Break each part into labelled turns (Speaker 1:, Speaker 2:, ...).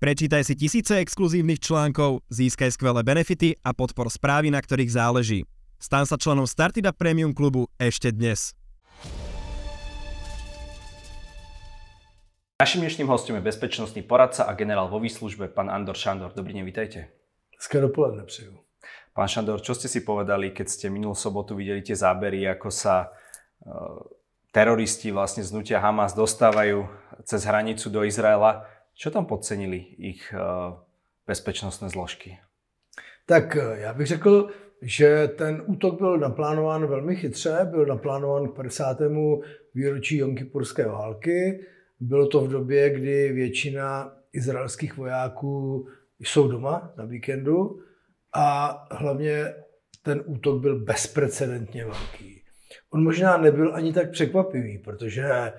Speaker 1: Prečítaj si tisíce exkluzívnych článkov, získaj skvelé benefity a podpor správy, na ktorých záleží. Stan sa členom Startida Premium klubu ešte dnes.
Speaker 2: Naším dnešným hostem je bezpečnostný poradca a generál vo výslužbe, pán Andor Šandor. Dobrý deň, vitajte.
Speaker 3: Hezké dopoledne přeju.
Speaker 2: Pán Šandor, čo ste si povedali, keď ste minulú sobotu videli tie zábery, ako sa uh, teroristi vlastne z hnutia Hamas dostávajú cez hranicu do Izraela? Čo tam podcenili ich uh, bezpečnostné zložky?
Speaker 3: Tak eh, já bych řekl, že ten útok byl naplánován velmi chytře, byl naplánován k 50. výročí Jonkipurské války. Bylo to v době, kdy většina izraelských vojáků jsou doma na víkendu a hlavně ten útok byl bezprecedentně velký. On možná nebyl ani tak překvapivý, protože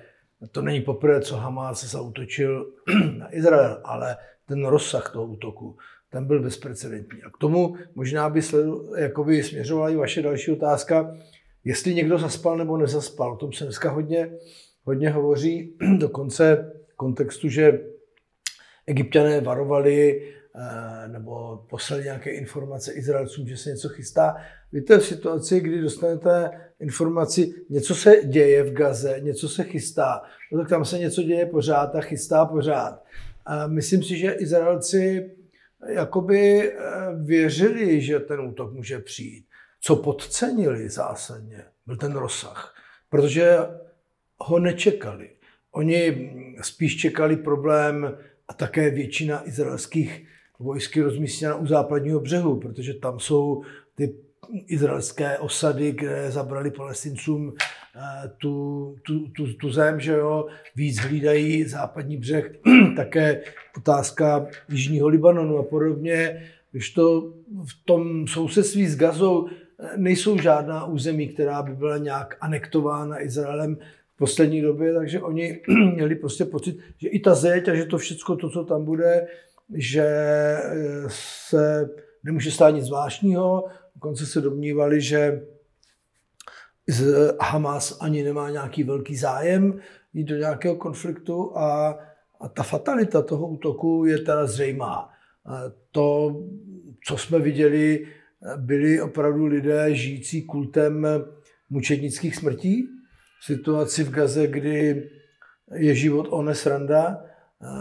Speaker 3: to není poprvé, co Hamas zautočil na Izrael, ale ten rozsah toho útoku, ten byl bezprecedentní. A k tomu možná by sledu, jakoby směřovala i vaše další otázka, jestli někdo zaspal nebo nezaspal. O tom se dneska hodně, hodně hovoří, dokonce v kontextu, že egyptiané varovali nebo poslali nějaké informace Izraelcům, že se něco chystá. Víte, v situaci, kdy dostanete informaci, něco se děje v Gaze, něco se chystá, no tak tam se něco děje pořád a chystá pořád. A myslím si, že Izraelci jakoby eh, věřili, že ten útok může přijít. Co podcenili zásadně, byl ten rozsah, protože ho nečekali. Oni spíš čekali problém a také většina izraelských vojsky rozmístěna u západního břehu, protože tam jsou ty izraelské osady, které zabrali palestincům eh, tu, tu, tu, tu zem, že jo, víc hlídají západní břeh, také otázka Jižního Libanonu a podobně, když to v tom sousedství s Gazou eh, nejsou žádná území, která by byla nějak anektována Izraelem v poslední době, takže oni měli prostě pocit, že i ta zeď a že to všechno to, co tam bude, že eh, se nemůže stát nic zvláštního. Dokonce se domnívali, že Hamas ani nemá nějaký velký zájem jít do nějakého konfliktu a, a ta fatalita toho útoku je teda zřejmá. To, co jsme viděli, byli opravdu lidé žijící kultem mučednických smrtí. Situaci v Gaze, kdy je život ones randa,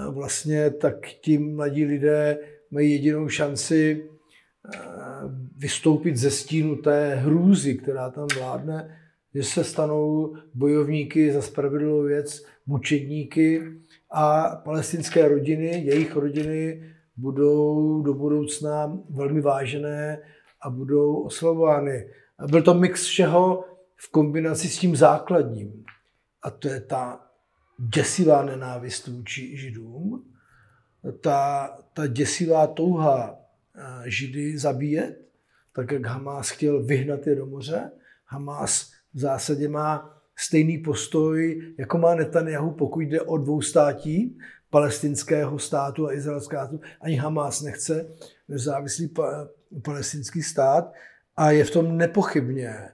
Speaker 3: vlastně tak ti mladí lidé mají jedinou šanci vystoupit ze stínu té hrůzy, která tam vládne, že se stanou bojovníky za spravedlivou věc, mučedníky a palestinské rodiny, jejich rodiny budou do budoucna velmi vážené a budou oslavovány. Byl to mix všeho v kombinaci s tím základním. A to je ta děsivá nenávist vůči židům, ta, ta děsivá touha eh, židy zabíjet, tak jak Hamas chtěl vyhnat je do moře. Hamas v zásadě má stejný postoj, jako má Netanyahu, pokud jde o dvou státí, palestinského státu a izraelského státu. Ani Hamas nechce nezávislý pa, palestinský stát a je v tom nepochybně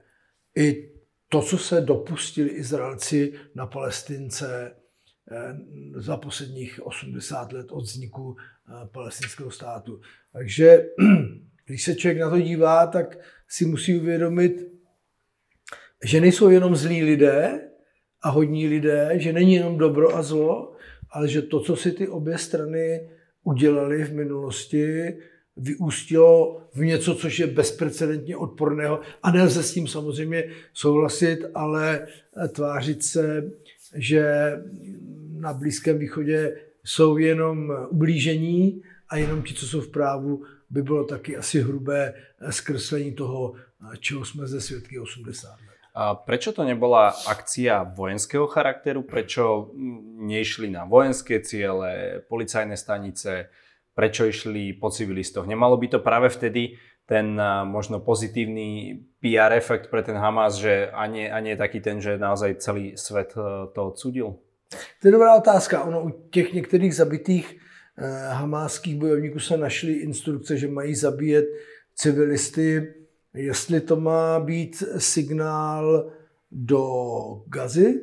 Speaker 3: i to, co se dopustili Izraelci na Palestince za posledních 80 let od vzniku eh, palestinského státu. Takže když se člověk na to dívá, tak si musí uvědomit, že nejsou jenom zlí lidé a hodní lidé, že není jenom dobro a zlo, ale že to, co si ty obě strany udělali v minulosti, vyústilo v něco, což je bezprecedentně odporného a nelze s tím samozřejmě souhlasit, ale tvářit se, že na Blízkém východě jsou jenom ublížení a jenom ti, co jsou v právu, by bylo taky asi hrubé zkreslení toho, čeho jsme ze svědky 80 let.
Speaker 2: A prečo to nebola akcia vojenského charakteru? Prečo nešli na vojenské ciele, policajné stanice? prečo išli po civilistoch. Nemalo by to práve vtedy ten možno pozitívny PR efekt pre ten Hamas, že a nie, a nie taký ten, že naozaj celý svet e, to odsudil?
Speaker 3: To je dobrá otázka. Ono u těch některých zabitých eh, hamáských bojovníků se našly instrukce, že mají zabíjet civilisty. Jestli to má být signál do Gazy,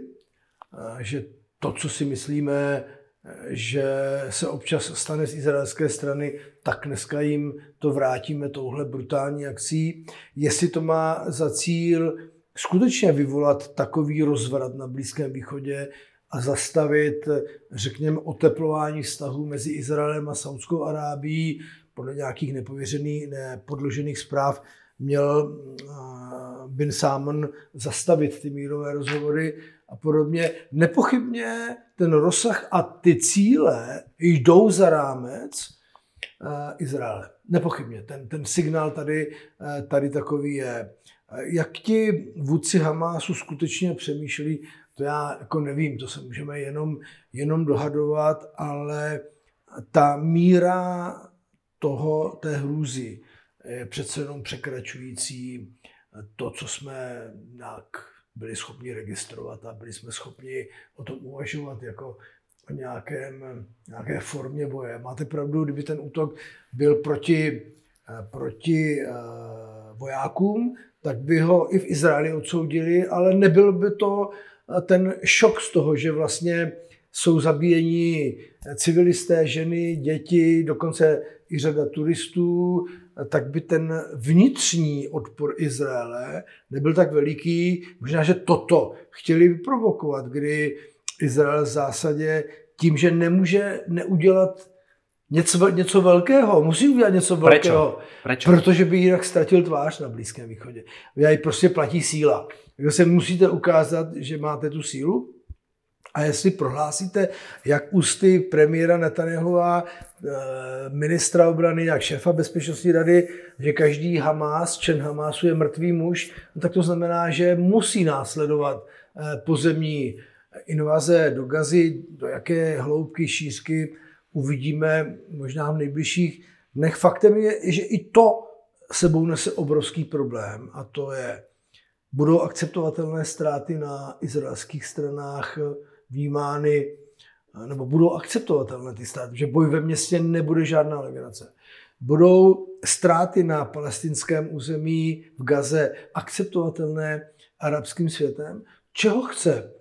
Speaker 3: eh, že to, co si myslíme, že se občas stane z izraelské strany, tak dneska jim to vrátíme touhle brutální akcí. Jestli to má za cíl skutečně vyvolat takový rozvrat na Blízkém východě a zastavit, řekněme, oteplování vztahů mezi Izraelem a Saudskou Arábií, podle nějakých nepověřených, nepodložených zpráv, měl Bin Salman zastavit ty mírové rozhovory a podobně. Nepochybně ten rozsah a ty cíle jdou za rámec Izraele. Nepochybně. Ten, ten signál tady, tady takový je. Jak ti vůdci Hamásu skutečně přemýšlí, to já jako nevím, to se můžeme jenom, jenom dohadovat, ale ta míra toho, té hrůzy je přece jenom překračující to, co jsme nějak byli schopni registrovat a byli jsme schopni o tom uvažovat jako o nějakém, nějaké formě boje. Máte pravdu, kdyby ten útok byl proti, proti uh, vojákům, tak by ho i v Izraeli odsoudili, ale nebyl by to ten šok z toho, že vlastně jsou zabíjeni civilisté, ženy, děti, dokonce i řada turistů, tak by ten vnitřní odpor Izraele nebyl tak veliký. Možná, že toto chtěli vyprovokovat, kdy Izrael v zásadě tím, že nemůže neudělat něco, něco velkého, musí udělat něco velkého,
Speaker 2: Prečo?
Speaker 3: protože by jinak ztratil tvář na Blízkém východě. Tady prostě platí síla. Takže se musíte ukázat, že máte tu sílu a jestli prohlásíte, jak ústy premiéra Netanyahova, eh, ministra obrany, jak šéfa bezpečnostní rady, že každý Hamás, člen Hamásu je mrtvý muž, no tak to znamená, že musí následovat eh, pozemní invaze do Gazy, do jaké hloubky, šířky uvidíme možná v nejbližších dnech. Faktem je, že i to sebou nese obrovský problém a to je, budou akceptovatelné ztráty na izraelských stranách vnímány, nebo budou akceptovatelné ty státy, že boj ve městě nebude žádná legrace. Budou ztráty na palestinském území v Gaze akceptovatelné arabským světem? Čeho chce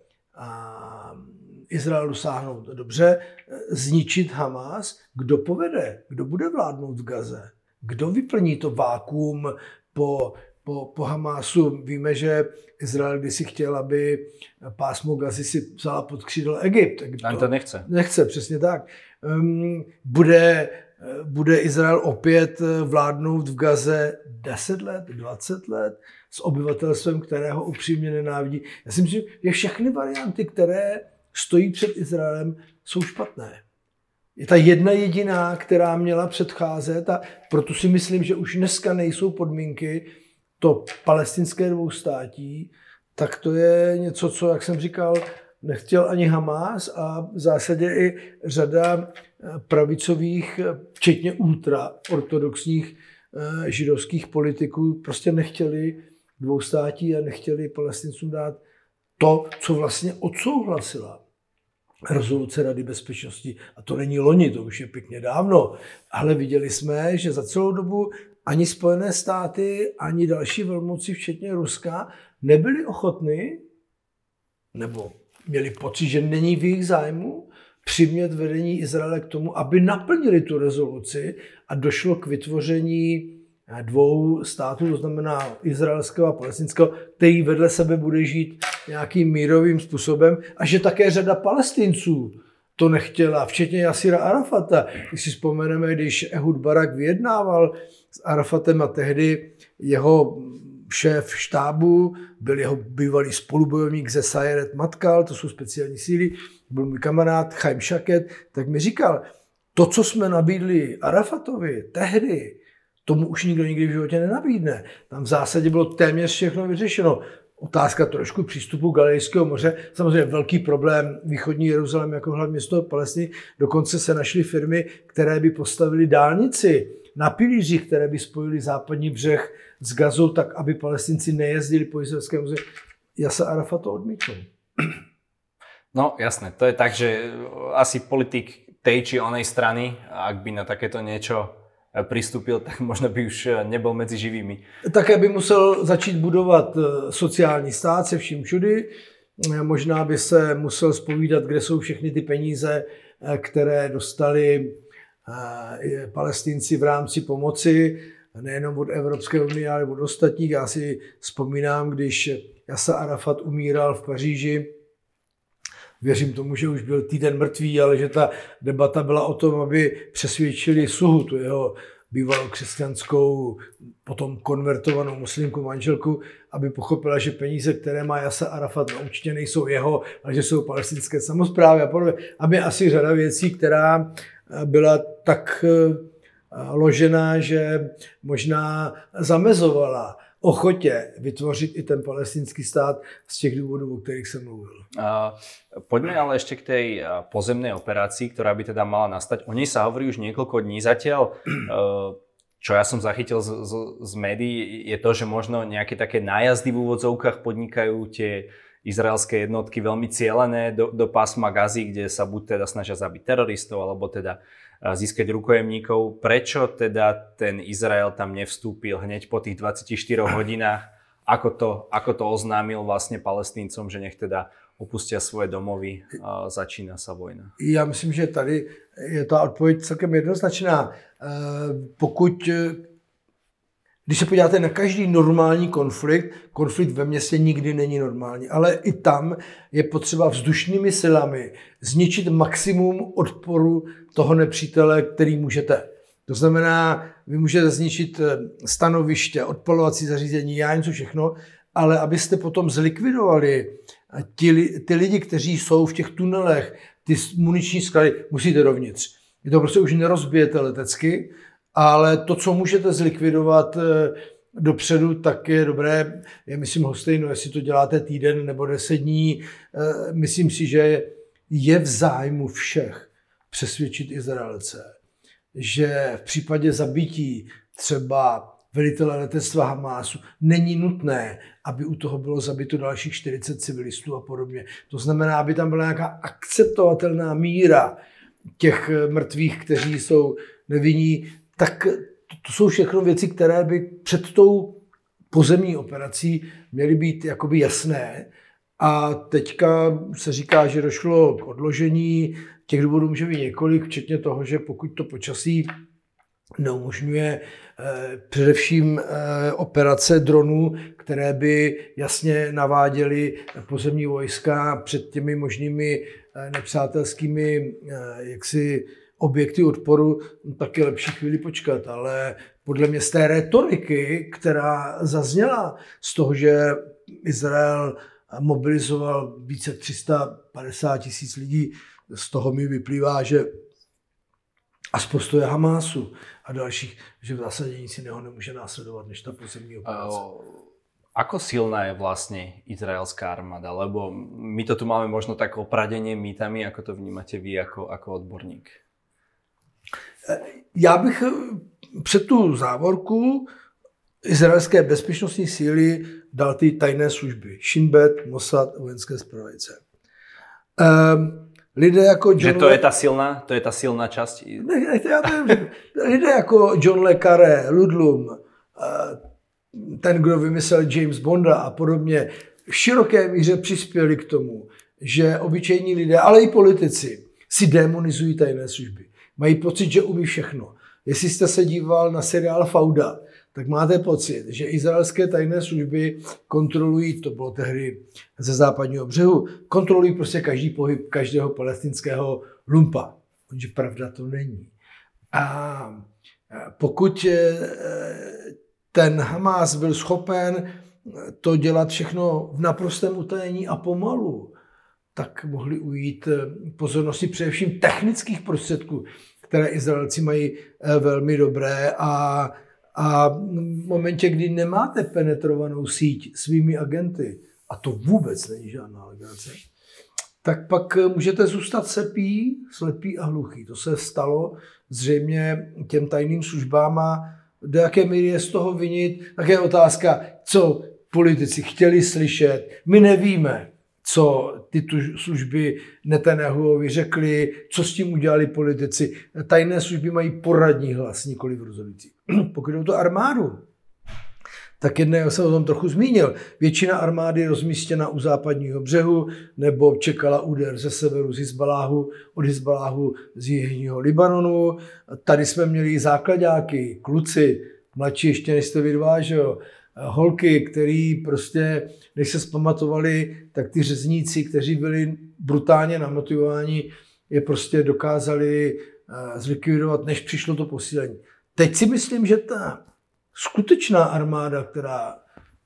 Speaker 3: Izrael dosáhnout? Dobře, zničit Hamas. Kdo povede? Kdo bude vládnout v Gaze? Kdo vyplní to vákuum po po, po Hamásu. Víme, že Izrael kdysi chtěl, aby pásmo Gazy si vzala pod křídlo Egypt.
Speaker 2: Egypt to, to nechce.
Speaker 3: Nechce, přesně tak. Um, bude, bude Izrael opět vládnout v Gaze 10 let, 20 let s obyvatelstvem, kterého upřímně nenávidí. Já si myslím, že všechny varianty, které stojí před Izraelem, jsou špatné. Je ta jedna jediná, která měla předcházet a proto si myslím, že už dneska nejsou podmínky, to palestinské dvoustátí, tak to je něco, co, jak jsem říkal, nechtěl ani Hamas a v zásadě i řada eh, pravicových, eh, včetně ultraortodoxních eh, židovských politiků, prostě nechtěli dvoustátí a nechtěli palestincům dát to, co vlastně odsouhlasila rezoluce Rady bezpečnosti. A to není loni, to už je pěkně dávno. Ale viděli jsme, že za celou dobu ani Spojené státy, ani další velmoci, včetně Ruska, nebyli ochotni, nebo měli pocit, že není v jejich zájmu, přimět vedení Izraele k tomu, aby naplnili tu rezoluci a došlo k vytvoření dvou států, to znamená izraelského a palestinského, který vedle sebe bude žít nějakým mírovým způsobem a že také řada palestinců to nechtěla, včetně Jasira Arafata. Když si vzpomeneme, když Ehud Barak vyjednával s Arafatem a tehdy jeho šéf štábu byl jeho bývalý spolubojovník ze Sayeret Matkal, to jsou speciální síly, byl můj kamarád Chaim Shaket, tak mi říkal, to, co jsme nabídli Arafatovi tehdy, tomu už nikdo nikdy v životě nenabídne. Tam v zásadě bylo téměř všechno vyřešeno. Otázka trošku přístupu Galilejského moře. Samozřejmě velký problém východní Jeruzalém jako hlavní město Palestiny. Dokonce se našly firmy, které by postavily dálnici na pilířích, které by spojili západní břeh s Gazou, tak aby palestinci nejezdili po izraelském území. Jasa Arafat to odmítl.
Speaker 2: No jasné, to je tak, že asi politik tej či onej strany, ak by na takéto niečo pristúpil, tak možno by už nebol medzi živými.
Speaker 3: Také by musel začít budovat eh, sociální stát se vším všudy, možná by se musel spovídat, kde jsou všechny ty peníze, které dostali palestinci v rámci pomoci, nejenom od Evropské unie, ale od ostatních. Já si vzpomínám, když Jasa Arafat umíral v Paříži, věřím tomu, že už byl týden mrtvý, ale že ta debata byla o tom, aby přesvědčili Suhu, tu jeho bývalou křesťanskou, potom konvertovanou muslimku manželku, aby pochopila, že peníze, které má Jasa Arafat, no, určitě nejsou jeho, ale že jsou palestinské samozprávy a podobně. Aby asi řada věcí, která byla tak eh, ložená, že možná zamezovala ochotě vytvořit i ten palestinský stát z těch důvodů, o kterých jsem mluvil. Uh,
Speaker 2: poďme ale ešte k tej pozemnej operácii, ktorá by teda mala nastať. O nej sa hovorí už niekoľko dní zatiaľ. Uh, čo ja som zachytil z, z, z médií, je to, že možno nejaké také nájazdy v úvodzovkách podnikajú tie izraelské jednotky veľmi cieľené do, do pásma Gazy, kde sa buď teda snažia zabiť teroristov, alebo teda získať rukojemníkov. Prečo teda ten Izrael tam nevstúpil hneď po tých 24 hodinách? Ako to, ako to oznámil vlastne palestíncom, že nech teda opustia svoje domovy a začíná sa vojna?
Speaker 3: Já myslím, že tady je ta odpověď celkem jednoznačná. E, pokud když se podíváte na každý normální konflikt, konflikt ve městě nikdy není normální, ale i tam je potřeba vzdušnými silami zničit maximum odporu toho nepřítele, který můžete. To znamená, vy můžete zničit eh, stanoviště, odpalovací zařízení, já něco všechno, ale abyste potom zlikvidovali eh, ti, ty lidi, kteří jsou v těch tunelech, ty muniční sklady, musíte dovnitř. Je to prostě už nerozbijete letecky, ale to, co můžete zlikvidovat eh, dopředu, tak je dobré. Je myslím hostejno, jestli to děláte týden nebo deset dní. Eh, myslím si, že je v zájmu všech přesvědčit Izraelce, že v případě zabití třeba velitele letectva Hamásu, není nutné, aby u toho bylo zabito dalších 40 civilistů a podobně. To znamená, aby tam byla nějaká akceptovatelná míra těch mrtvých, kteří jsou nevinní, tak to jsou všechno věci, které by před tou pozemní operací měly být jakoby jasné. A teďka se říká, že došlo k odložení. Těch důvodů může být několik, včetně toho, že pokud to počasí neumožňuje eh, především eh, operace dronů, které by jasně naváděly pozemní vojska před těmi možnými eh, nepřátelskými jaksi objekty odporu, tak je lepší chvíli počkat. Ale podle mě z té retoriky, která zazněla z toho, že Izrael mobilizoval více 350 tisíc lidí, z toho mi vyplývá, že a z postoje Hamásu a dalších, že v zásadě nic jiného nemůže následovat, než ta pozemní operace.
Speaker 2: Ako silná je vlastne izraelská armáda? Lebo my to tu máme možno tak opradenie mýtami, ako to vnímate vy ako, ako odborník.
Speaker 3: Já bych eh, před tu závorku izraelské bezpečnostní síly dal ty tajné služby. Shin Bet, Mossad, vojenské zpravodajce. Um, lidé jako John
Speaker 2: že to je ta silná, to je ta silná část?
Speaker 3: Ne, ne, já nevím, lidé jako John Le Carré, Ludlum, eh, ten, kdo vymyslel James Bonda a podobně, v široké míře přispěli k tomu, že obyčejní lidé, ale i politici si demonizují tajné služby mají pocit, že umí všechno. Jestli jste se díval na seriál Fauda, tak máte pocit, že izraelské tajné služby kontrolují, to bylo tehdy ze západního břehu, kontrolují prostě každý pohyb každého palestinského lumpa. Že pravda to není. A pokud eh, ten Hamas byl schopen to dělat všechno v naprostém utajení a pomalu, tak mohli ujít eh, pozornosti především technických prostředků, které Izraelci mají eh, velmi dobré a, a v momentě, kdy nemáte penetrovanou síť svými agenty, a to vůbec není žádná legrace, tak pak eh, můžete zůstat sepí, slepý a hluchý. To se stalo zřejmě těm tajným službám a do jaké míry je z toho vinit, tak je otázka, co politici chtěli slyšet. My nevíme co ty tu služby Netanyahuovi řekli, co s tím udělali politici. Tajné služby mají poradní hlas, nikoli v rozhodující. Pokud jde o to armádu, tak jedné se o tom trochu zmínil. Většina armády je rozmístěna u západního břehu nebo čekala úder ze severu z Hizbaláhu, od Hizbaláhu z jižního Libanonu. Tady jsme měli základáky, kluci, mladší ještě než jste vydvážel, holky, který prostě, než se zpamatovali, tak ty řezníci, kteří byli brutálně namotivováni, je prostě dokázali eh, zlikvidovat, než přišlo to posílení. Teď si myslím, že ta skutečná armáda, která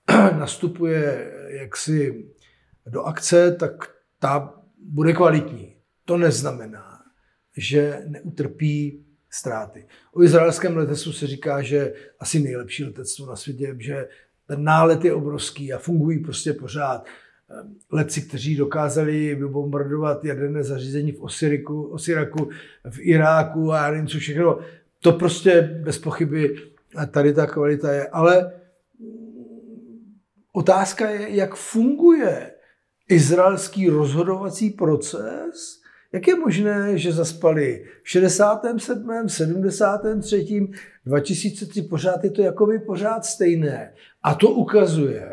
Speaker 3: nastupuje jaksi do akce, tak ta bude kvalitní. To neznamená, že neutrpí ztráty. O izraelském letectvu se říká, že asi nejlepší letectvo na světě, že ten nálet je obrovský a fungují prostě pořád. Letci, kteří dokázali vybombardovat jaderné zařízení v Osiriku, Osiraku, v Iráku a nevím co všechno, to prostě bez pochyby tady ta kvalita je. Ale otázka je, jak funguje izraelský rozhodovací proces, jak je možné, že zaspali v 67., 73., 2003, pořád je to jakoby pořád stejné. A to ukazuje,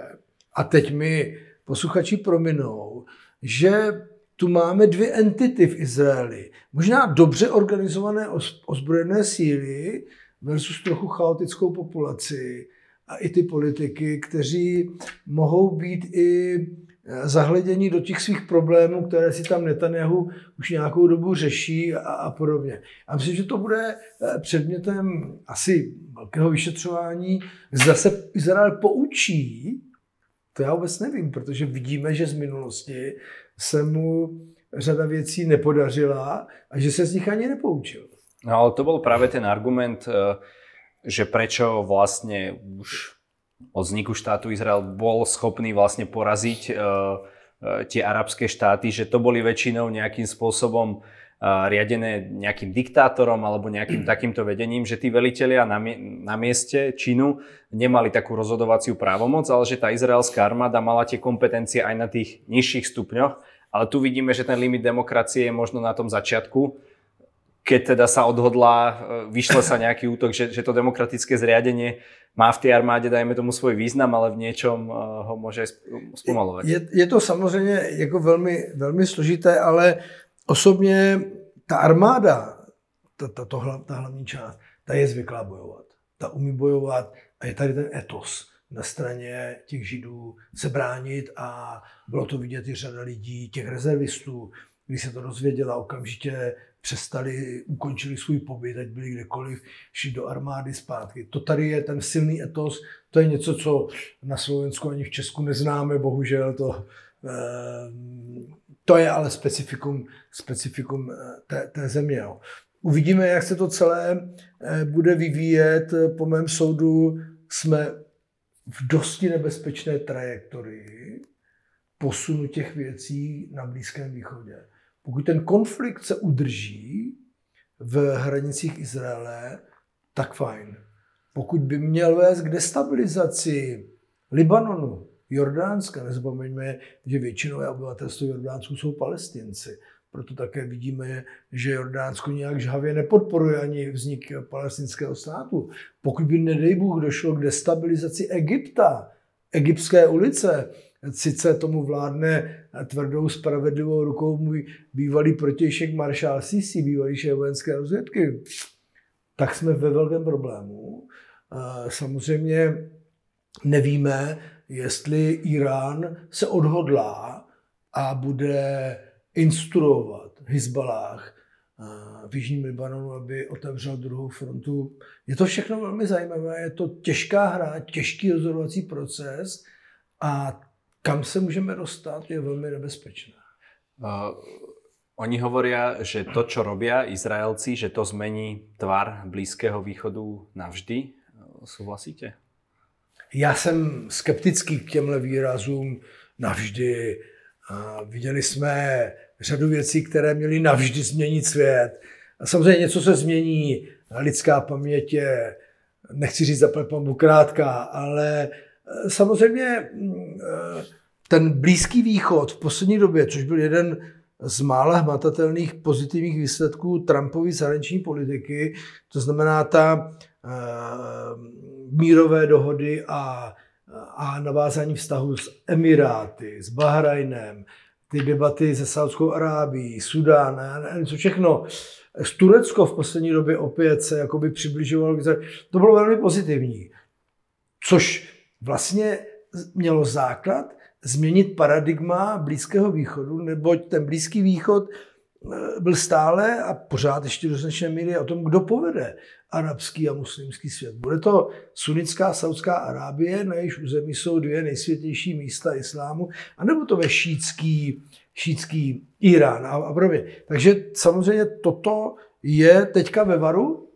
Speaker 3: a teď mi posluchači prominou, že tu máme dvě entity v Izraeli. Možná dobře organizované ozbrojené síly versus trochu chaotickou populaci a i ty politiky, kteří mohou být i zahledění do těch svých problémů, které si tam Netanyahu už nějakou dobu řeší a, a podobně. A myslím, že to bude eh, předmětem asi velkého vyšetřování. Zda se Izrael poučí, to já vůbec nevím, protože vidíme, že z minulosti se mu řada věcí nepodařila a že se z nich ani nepoučil.
Speaker 2: No ale to bol práve ten argument, eh, že prečo vlastne už od vzniku štátu Izrael bol schopný vlastne poraziť eh, eh, tie arabské štáty, že to boli väčšinou nejakým spôsobom riadené nejakým diktátorom alebo nejakým takýmto vedením, že tí velitelia na, na mieste činu nemali takú rozhodovaciu právomoc, ale že tá izraelská armáda mala tie kompetencie aj na tých nižších stupňoch. Ale tu vidíme, že ten limit demokracie je možno na tom začiatku, keď teda sa odhodlá, e, vyšle sa nejaký útok, že, že to demokratické zriadenie má v té armádě, dajme tomu, svůj význam, ale v něčem e, ho může zpomalovat.
Speaker 3: Je, je to samozřejmě jako velmi, velmi složité, ale osobně ta armáda, ta, ta, to, ta hlavní část, ta je zvyklá bojovat. Ta umí bojovat a je tady ten etos na straně těch židů se bránit a bylo to vidět i řada lidí, těch rezervistů, když se to dozvěděla, okamžitě přestali, ukončili svůj pobyt, ať byli kdekoliv, šli do armády zpátky. To tady je ten silný etos, to je něco, co na Slovensku ani v Česku neznáme, bohužel to, eh, to je ale specifikum, specifikum eh, té, té země. Uvidíme, jak se to celé eh, bude vyvíjet. Po mém soudu jsme v dosti nebezpečné trajektorii posunu těch věcí na Blízkém východě. Pokud ten konflikt se udrží v hranicích Izraele, tak fajn. Pokud by měl vést k destabilizaci Libanonu, Jordánska, nezapomeňme, že většinové obyvatelstvo Jordánsku jsou palestinci. Proto také vidíme, že Jordánsko nějak žhavě nepodporuje ani vznik palestinského státu. Pokud by, nedej Bůh, došlo k destabilizaci Egypta, egyptské ulice, sice tomu vládne tvrdou spravedlivou rukou můj bývalý protějšek maršál Sisi, bývalý šéf vojenské rozvědky, tak jsme ve velkém problému. Samozřejmě nevíme, jestli Irán se odhodlá a bude instruovat Hezbalách v Jižním Libanonu, aby otevřel druhou frontu. Je to všechno velmi zajímavé, je to těžká hra, těžký rozhodovací proces a kam se můžeme dostat, je velmi nebezpečné. Uh,
Speaker 2: oni hovoria, že to, čo robia Izraelci, že to zmení tvar Blízkého východu navždy. Souhlasíte?
Speaker 3: Já jsem skeptický k těmhle výrazům navždy. A viděli jsme řadu věcí, které měly navždy změnit svět. A samozřejmě něco se změní. Lidská paměť je, nechci říct za krátká, ale Samozřejmě mm, eh, ten Blízký východ v poslední době, což byl jeden z mála hmatatelných pozitivních výsledků Trumpovy zahraniční politiky, to znamená ta uh, mírové dohody a a navázání vztahu s Emiráty, s Bahrajnem, ty debaty se Saudskou Arábií, Sudán, co všechno. Z Turecko v poslední době opět se jakoby přibližovalo. To bylo velmi pozitivní. Což vlastně mělo základ změnit paradigma Blízkého východu, neboť ten Blízký východ eh, byl stále a pořád ještě do značné míry o tom, kdo povede arabský a muslimský svět. Bude to sunická Saudská Arábie, na jejíž území jsou dvě nejsvětější místa islámu, anebo to ve šítský, šítský Irán a, a podobně. Takže samozřejmě toto je teďka ve varu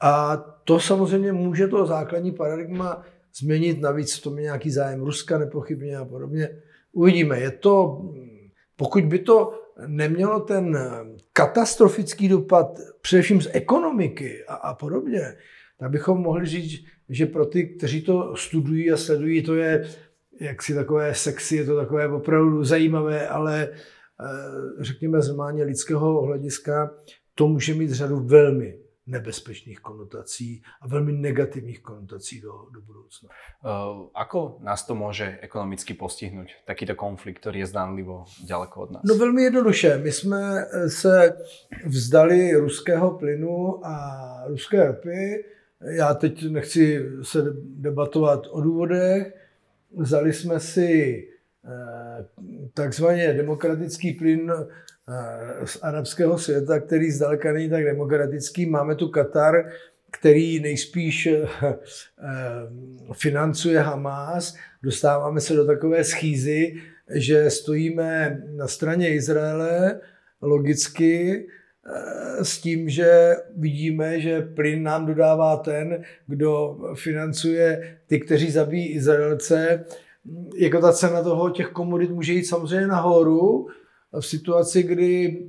Speaker 3: a to samozřejmě může to základní paradigma změnit. Navíc v tom je nějaký zájem Ruska nepochybně a podobně. Uvidíme. Je to, pokud by to nemělo ten katastrofický dopad především z ekonomiky a, a podobně, tak bychom mohli říct, že pro ty, kteří to studují a sledují, to je jaksi takové sexy, je to takové opravdu zajímavé, ale eh, řekněme z lidského hlediska to může mít řadu velmi nebezpečných konotací a velmi negativních konotací do, do budoucna.
Speaker 2: Uh, ako nás to může ekonomicky postihnout, takýto konflikt, který je zdánlivo daleko od nás?
Speaker 3: No velmi jednoduše. My jsme se vzdali ruského plynu a ruské ropy. Já teď nechci se debatovat o důvodech. Vzali jsme si eh, takzvaně demokratický plyn Eh, z arabského světa, který zdaleka není tak demokratický. Máme tu Katar, který nejspíš eh, eh, financuje Hamas. Dostáváme se do takové schýzy, že stojíme na straně Izraele logicky s tím, že vidíme, že plyn nám dodává ten, kdo financuje ty, kteří zabíjí Izraelce. Jako ta cena toho těch komodit může jít samozřejmě nahoru, v situaci, kdy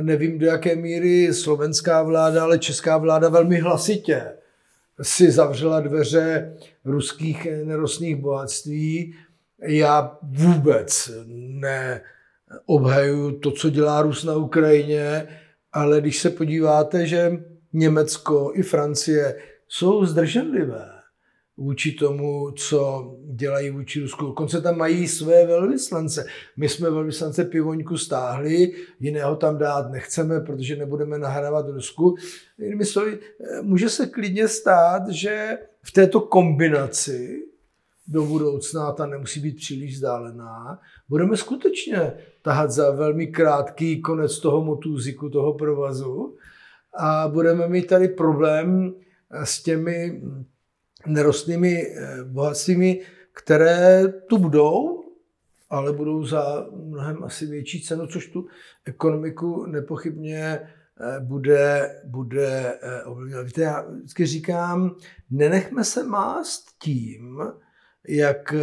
Speaker 3: nevím do jaké míry slovenská vláda, ale česká vláda velmi hlasitě si zavřela dveře ruských nerostných bohatství. Já vůbec neobhajuju to, co dělá Rus na Ukrajině, ale když se podíváte, že Německo i Francie jsou zdrženlivé, vůči tomu, co dělají vůči Rusku. Dokonce tam mají své velvyslance. My jsme velvyslance Pivoňku stáhli, jiného tam dát nechceme, protože nebudeme nahrávat Rusku. Jinými slovy, může se klidně stát, že v této kombinaci do budoucna, ta nemusí být příliš vzdálená, budeme skutečně tahat za velmi krátký konec toho motůziku, toho provazu a budeme mít tady problém s těmi nerostnými eh, bohatstvími, které tu budou, ale budou za mnohem asi větší cenu, což tu ekonomiku nepochybně eh, bude, bude eh, ovlivňovat. Víte, já vždycky říkám, nenechme se mást tím, jak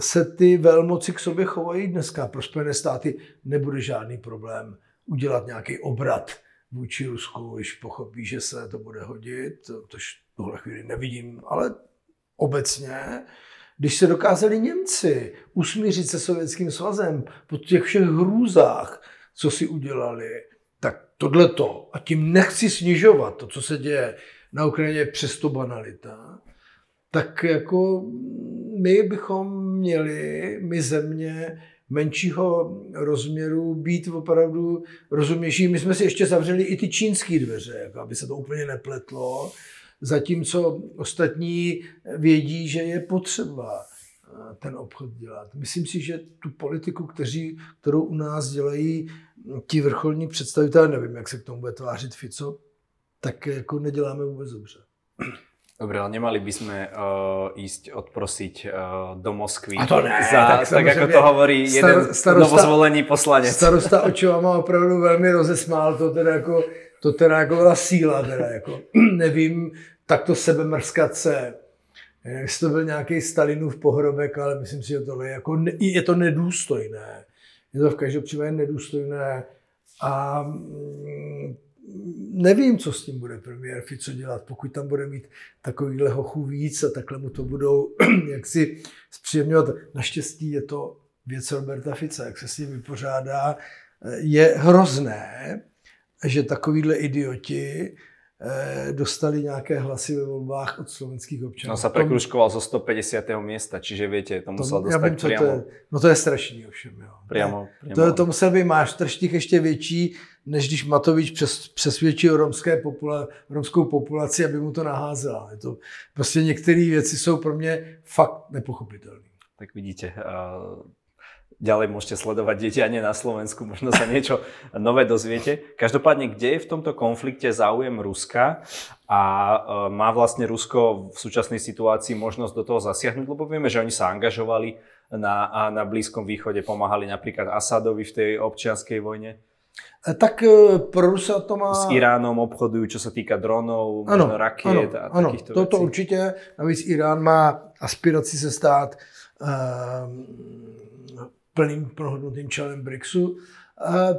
Speaker 3: se ty velmoci k sobě chovají dneska. Pro Spojené státy nebude žádný problém udělat nějaký obrat vůči Rusku, když pochopí, že se to bude hodit, tož tuhle chvíli nevidím, ale obecně, když se dokázali Němci usmířit se Sovětským svazem po těch všech hrůzách, co si udělali, tak tohleto, a tím nechci snižovat to, co se děje na Ukrajině, je přesto banalita, tak jako my bychom měli, my země, menšího rozměru být opravdu rozumější. My jsme si ještě zavřeli i ty čínské dveře, jako aby se to úplně nepletlo, zatímco ostatní vědí, že je potřeba eh, ten obchod dělat. Myslím si, že tu politiku, kteří, kterou u nás dělají ti vrcholní představitelé, nevím, jak se k tomu bude tvářit Fico, tak jako neděláme vůbec dobře.
Speaker 2: Dobre, ale nemali by sme uh, ísť odprosiť uh, do Moskvy
Speaker 3: A to ne,
Speaker 2: za, tak, tak ako to hovorí star, jeden starosta, novozvolený poslanec.
Speaker 3: Starosta očovama opravdu velmi rozesmál, to teda jako, to teda jako byla síla, teda jako, nevím, takto se. Jestli to byl nějaký Stalinův pohrobek, ale myslím si, že to je, jako, je to nedůstojné. Je to v každém případě nedůstojné a mm, nevím, co s tím bude premiér Fico dělat, pokud tam bude mít takovýhle hochů víc a takhle mu to budou jaksi zpříjemňovat. Naštěstí je to věc Roberta Fica, jak se s tím vypořádá. Je hrozné, že takovýhle idioti eh, dostali nějaké hlasy ve volbách od slovenských občanů.
Speaker 2: On se prekruškoval zo 150. místa, čiže víte, to musel to, dostat vím,
Speaker 3: To je, no to je strašný ovšem. Jo.
Speaker 2: Priamo, priamo.
Speaker 3: To, to musel být máš trštík ještě větší, než když Matovič přes, přesvědčil romské popula, romskou populaci, aby mu to naházela. Je to, prostě některé věci jsou pro mě fakt nepochopitelné.
Speaker 2: Tak vidíte, uh ďalej môžete sledovať dietianie na Slovensku, možno sa niečo nové dozviete. Každopádne, kde je v tomto konflikte záujem Ruska a e, má vlastne Rusko v súčasnej situácii možnosť do toho zasiahnuť, lebo vieme, že oni sa angažovali na, na Blízkom východe, pomáhali napríklad Asadovi v tej občianskej vojne.
Speaker 3: E, tak e, pro Rusa to má...
Speaker 2: S Iránom obchodujú, čo sa týka dronov, ano, rakiet
Speaker 3: ano, a takýchto ano, toto vecí. určitě. Navíc Irán má aspiraci se stát um, plným prohodnotým členem BRICSu.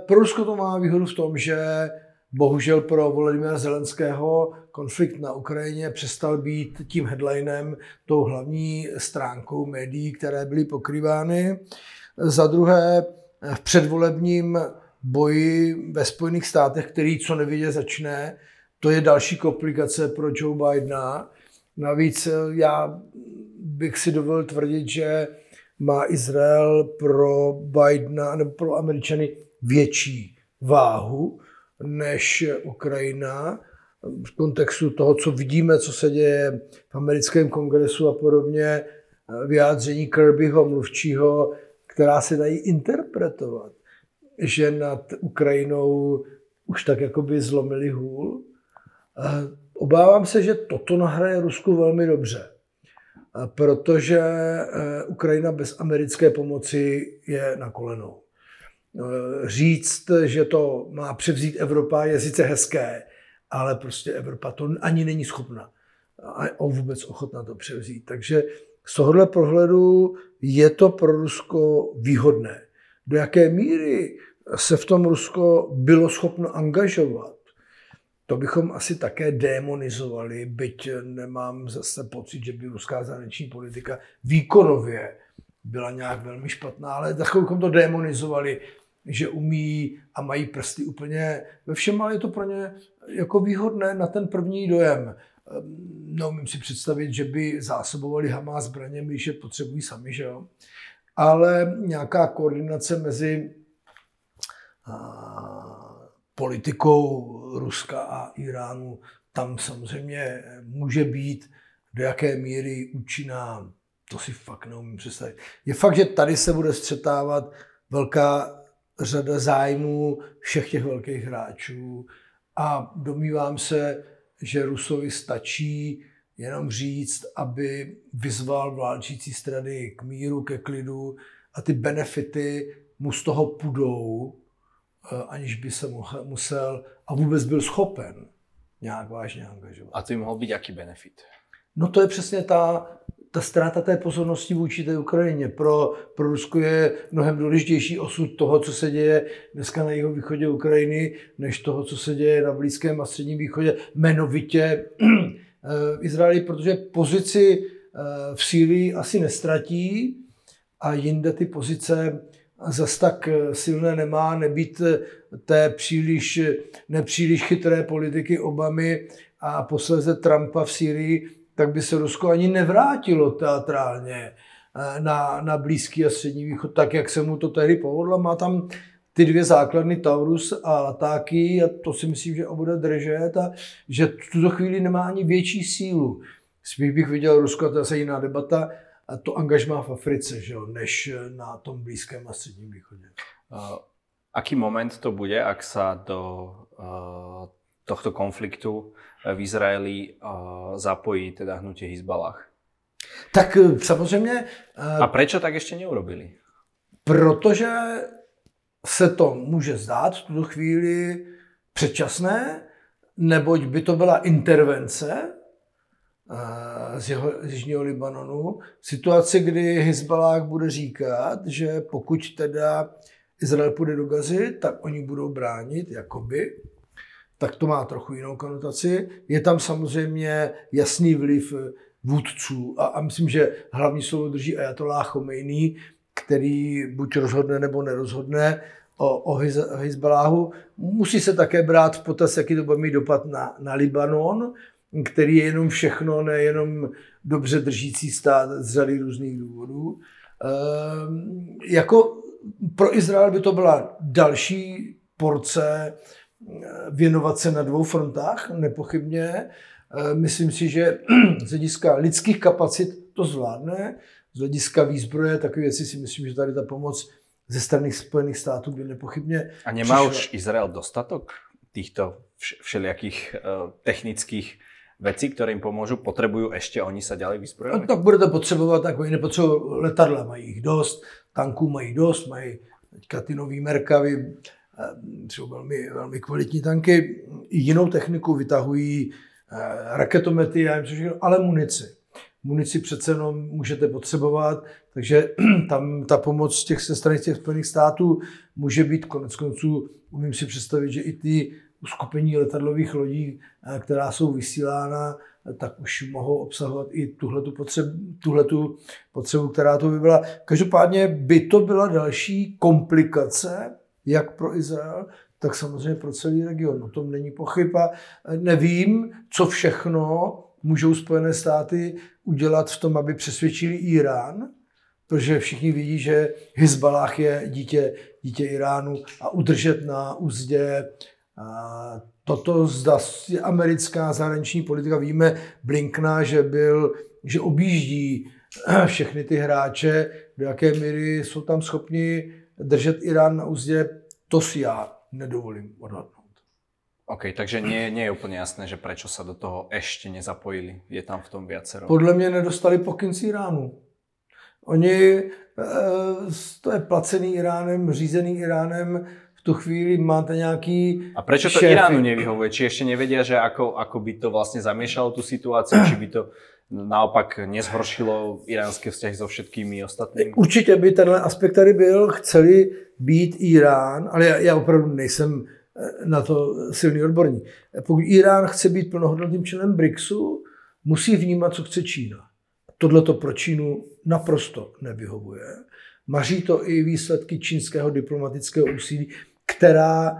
Speaker 3: Pro Rusko to má výhodu v tom, že bohužel pro Volodymyra Zelenského konflikt na Ukrajině přestal být tím headlinem, tou hlavní stránkou médií, které byly pokrývány. Za druhé, v předvolebním boji ve Spojených státech, který co nevidě začne, to je další komplikace pro Joe Bidena. Navíc já bych si dovolil tvrdit, že má Izrael pro Bidena nebo pro Američany větší váhu než Ukrajina v kontextu toho, co vidíme, co se děje v americkém kongresu a podobně, vyjádření Kirbyho, mluvčího, která se dají interpretovat, že nad Ukrajinou už tak jakoby zlomili hůl. Obávám se, že toto nahraje Rusku velmi dobře protože eh, Ukrajina bez americké pomoci je na kolenou. Eh, říct, že to má převzít Evropa, je sice hezké, ale prostě Evropa to ani není schopna a vůbec ochotná to převzít. Takže z tohohle pohledu je to pro Rusko výhodné. Do jaké míry se v tom Rusko bylo schopno angažovat, to bychom asi také demonizovali, byť nemám zase pocit, že by ruská zahraniční politika výkonově byla nějak velmi špatná, ale takhle bychom to demonizovali, že umí a mají prsty úplně ve všem, ale je to pro ně jako výhodné na ten první dojem. Neumím si představit, že by zásobovali Hamas zbraněmi, když je potřebují sami, že jo? Ale nějaká koordinace mezi politikou Ruska a Iránu tam samozřejmě může být, do jaké míry účinná, to si fakt neumím představit. Je fakt, že tady se bude střetávat velká řada zájmů všech těch velkých hráčů a domývám se, že Rusovi stačí jenom říct, aby vyzval vládčící strany k míru, ke klidu a ty benefity mu z toho půjdou aniž by se musel a vůbec byl schopen nějak vážně angažovat.
Speaker 2: A to by mohl být jaký benefit?
Speaker 3: No to je přesně ta, ta ztráta té pozornosti vůči té Ukrajině. Pro, pro Rusko je mnohem důležitější osud toho, co se děje dneska na jeho východě Ukrajiny, než toho, co se děje na Blízkém a Středním východě, jmenovitě v Izraeli, protože pozici eh, v Sýrii asi nestratí a jinde ty pozice zas tak eh, silné nemá, nebýt eh, té příliš, nepříliš chytré politiky Obamy a posledně Trumpa v Syrii, tak by se Rusko ani nevrátilo teatrálně eh, na, na Blízký a Střední východ, tak jak se mu to tehdy povedlo. Má tam ty dvě základny Taurus a Latáky a to si myslím, že bude držet a že v tuto chvíli nemá ani větší sílu. Spíš bych viděl Rusko, to je zase jiná debata, to angažmá v Africe, že jo, než na tom Blízkém a Středním východě. Uh,
Speaker 2: aký moment to bude, ak sa do uh, tohto konfliktu v Izraeli uh, zapojí teda hnutie Hezbalah?
Speaker 3: Tak samozřejmě...
Speaker 2: A prečo tak ještě neurobili?
Speaker 3: Protože se to může zdát v tuto chvíli předčasné, neboť by to byla intervence z, jeho, z Jižního Libanonu. Situace, kdy Hezbalák bude říkat, že pokud teda Izrael půjde do Gazy, tak oni budou bránit, jakoby, tak to má trochu jinou konotaci. Je tam samozřejmě jasný vliv vůdců a, a myslím, že hlavní slovo drží Ayatollah Khomeini, který buď rozhodne nebo nerozhodne o, o Hezbaláhu. Musí se také brát v potaz, jaký to bude mít dopad na, na Libanon, který je jenom všechno, nejenom dobře držící stát z řady různých důvodů. Ehm, jako pro Izrael by to byla další porce eh, věnovat se na dvou frontách, nepochybně. Ehm, myslím si, že z hlediska lidských kapacit to zvládne, z hlediska výzbroje, takové věci si myslím, že tady ta pomoc ze strany Spojených států by nepochybně
Speaker 2: A nemá přišla. už Izrael dostatok týchto všelijakých uh, technických věcí, které jim pomůžou, potřebují ještě oni se ďalej vyzbrojovat?
Speaker 3: No, tak budete potřebovat, tak oni nepotřebují letadla, mají jich dost, tanků mají dost, mají teďka ty nový Merkavy, jsou velmi, velmi kvalitní tanky, jinou techniku vytahují eh, raketomety, ale munici. Munici přece jenom můžete potřebovat, takže tam ta pomoc těch se strany těch Spojených států může být konec konců, umím si představit, že i ty uskupení letadlových lodí, eh, která jsou vysílána, tak už mohou obsahovat i tuhletu potřebu, tuhletu potřebu, která to by byla. Každopádně by to byla další komplikace, jak pro Izrael, tak samozřejmě pro celý region. O tom není pochyba. Nevím, co všechno můžou Spojené státy udělat v tom, aby přesvědčili Irán, protože všichni vidí, že Hezbalah je dítě, dítě Iránu a udržet na úzdě toto zda americká zahraniční politika. Víme Blinkna, že byl, že objíždí všechny ty hráče, do jaké míry jsou tam schopni držet Irán na úzdě, to si já nedovolím odhadnout.
Speaker 2: OK, takže nie, nie je úplně jasné, že proč se do toho ještě nezapojili. Je tam v tom viacero.
Speaker 3: Podle mě nedostali pokyn z Iránu. Oni, eh, to je placený Iránem, řízený Iránem, tu chvíli máte nějaký
Speaker 2: A proč to šéfy. Iránu nevyhovuje? Či ještě nevědí, že ako, ako by to vlastně zamiešalo tu situaci, či by to naopak nezhoršilo iránské vzťahy so všetkými ostatními?
Speaker 3: Určitě by tenhle aspekt tady byl. Chceli být Irán, ale já, já opravdu nejsem eh, na to silný odborník. Pokud Irán chce být plnohodnotným členem BRICSu, musí vnímat, co chce Čína. Tohle to pro Čínu naprosto nevyhovuje. Maří to i výsledky čínského diplomatického úsilí která,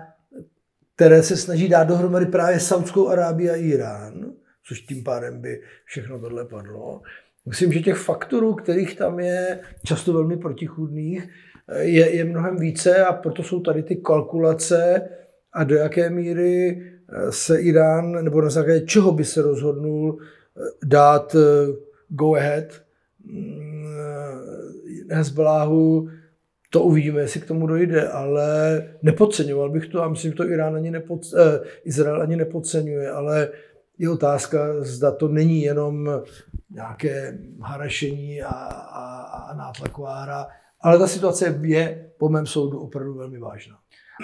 Speaker 3: které se snaží dát dohromady právě Saudskou Arábii a Irán, což tím pádem by všechno tohle padlo. Myslím, že těch faktorů, kterých tam je často velmi protichůdných, je, je mnohem více a proto jsou tady ty kalkulace a do jaké míry se Irán, nebo na základě čeho by se rozhodnul dát go ahead mm, Hezbaláhu to uvidíme, jestli k tomu dojde, ale nepodceňoval bych to a myslím, že to Irán ani nepod, eh, Izrael ani nepodceňuje, ale je otázka, zda to není jenom nějaké harašení a, a, a nátlaková hra, ale ta situace je po mém soudu opravdu velmi vážná.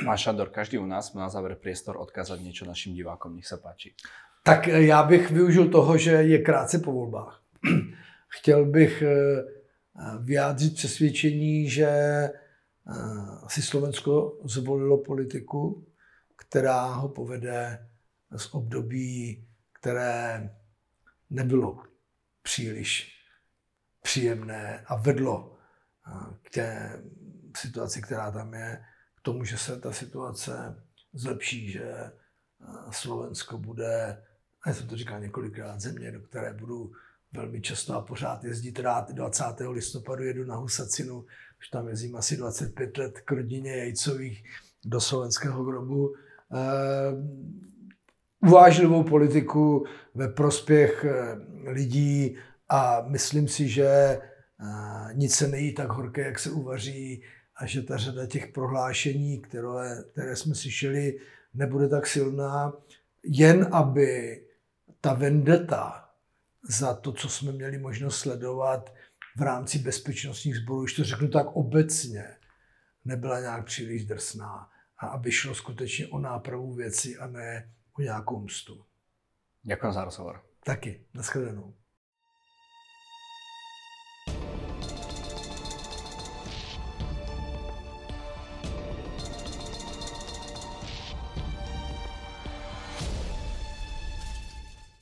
Speaker 2: Máš Šandor, každý u nás má na závěr priestor odkázat něco našim divákům, nech se páči.
Speaker 3: Tak eh, já bych využil toho, že je krátce po volbách. Chtěl bych eh, vyjádřit přesvědčení, že si Slovensko zvolilo politiku, která ho povede z období, které nebylo příliš příjemné a vedlo k té situaci, která tam je, k tomu, že se ta situace zlepší, že Slovensko bude, a já jsem to říkal několikrát, země, do které budu velmi často a pořád jezdit rád. 20. listopadu jedu na Husacinu, už tam jezdím asi 25 let k rodině Jejcových do slovenského grobu. Eh, uvážlivou politiku ve prospěch eh, lidí a myslím si, že eh, nic se nejí tak horké, jak se uvaří a že ta řada těch prohlášení, které, které jsme slyšeli, nebude tak silná, jen aby ta vendeta, za to, co jsme měli možnost sledovat v rámci bezpečnostních sborů, už to řeknu tak obecně, nebyla nějak příliš drsná a aby šlo skutečně o nápravu věci a ne o nějakou mstu.
Speaker 2: Děkuji za rozhovor.
Speaker 3: Taky. Naschledanou.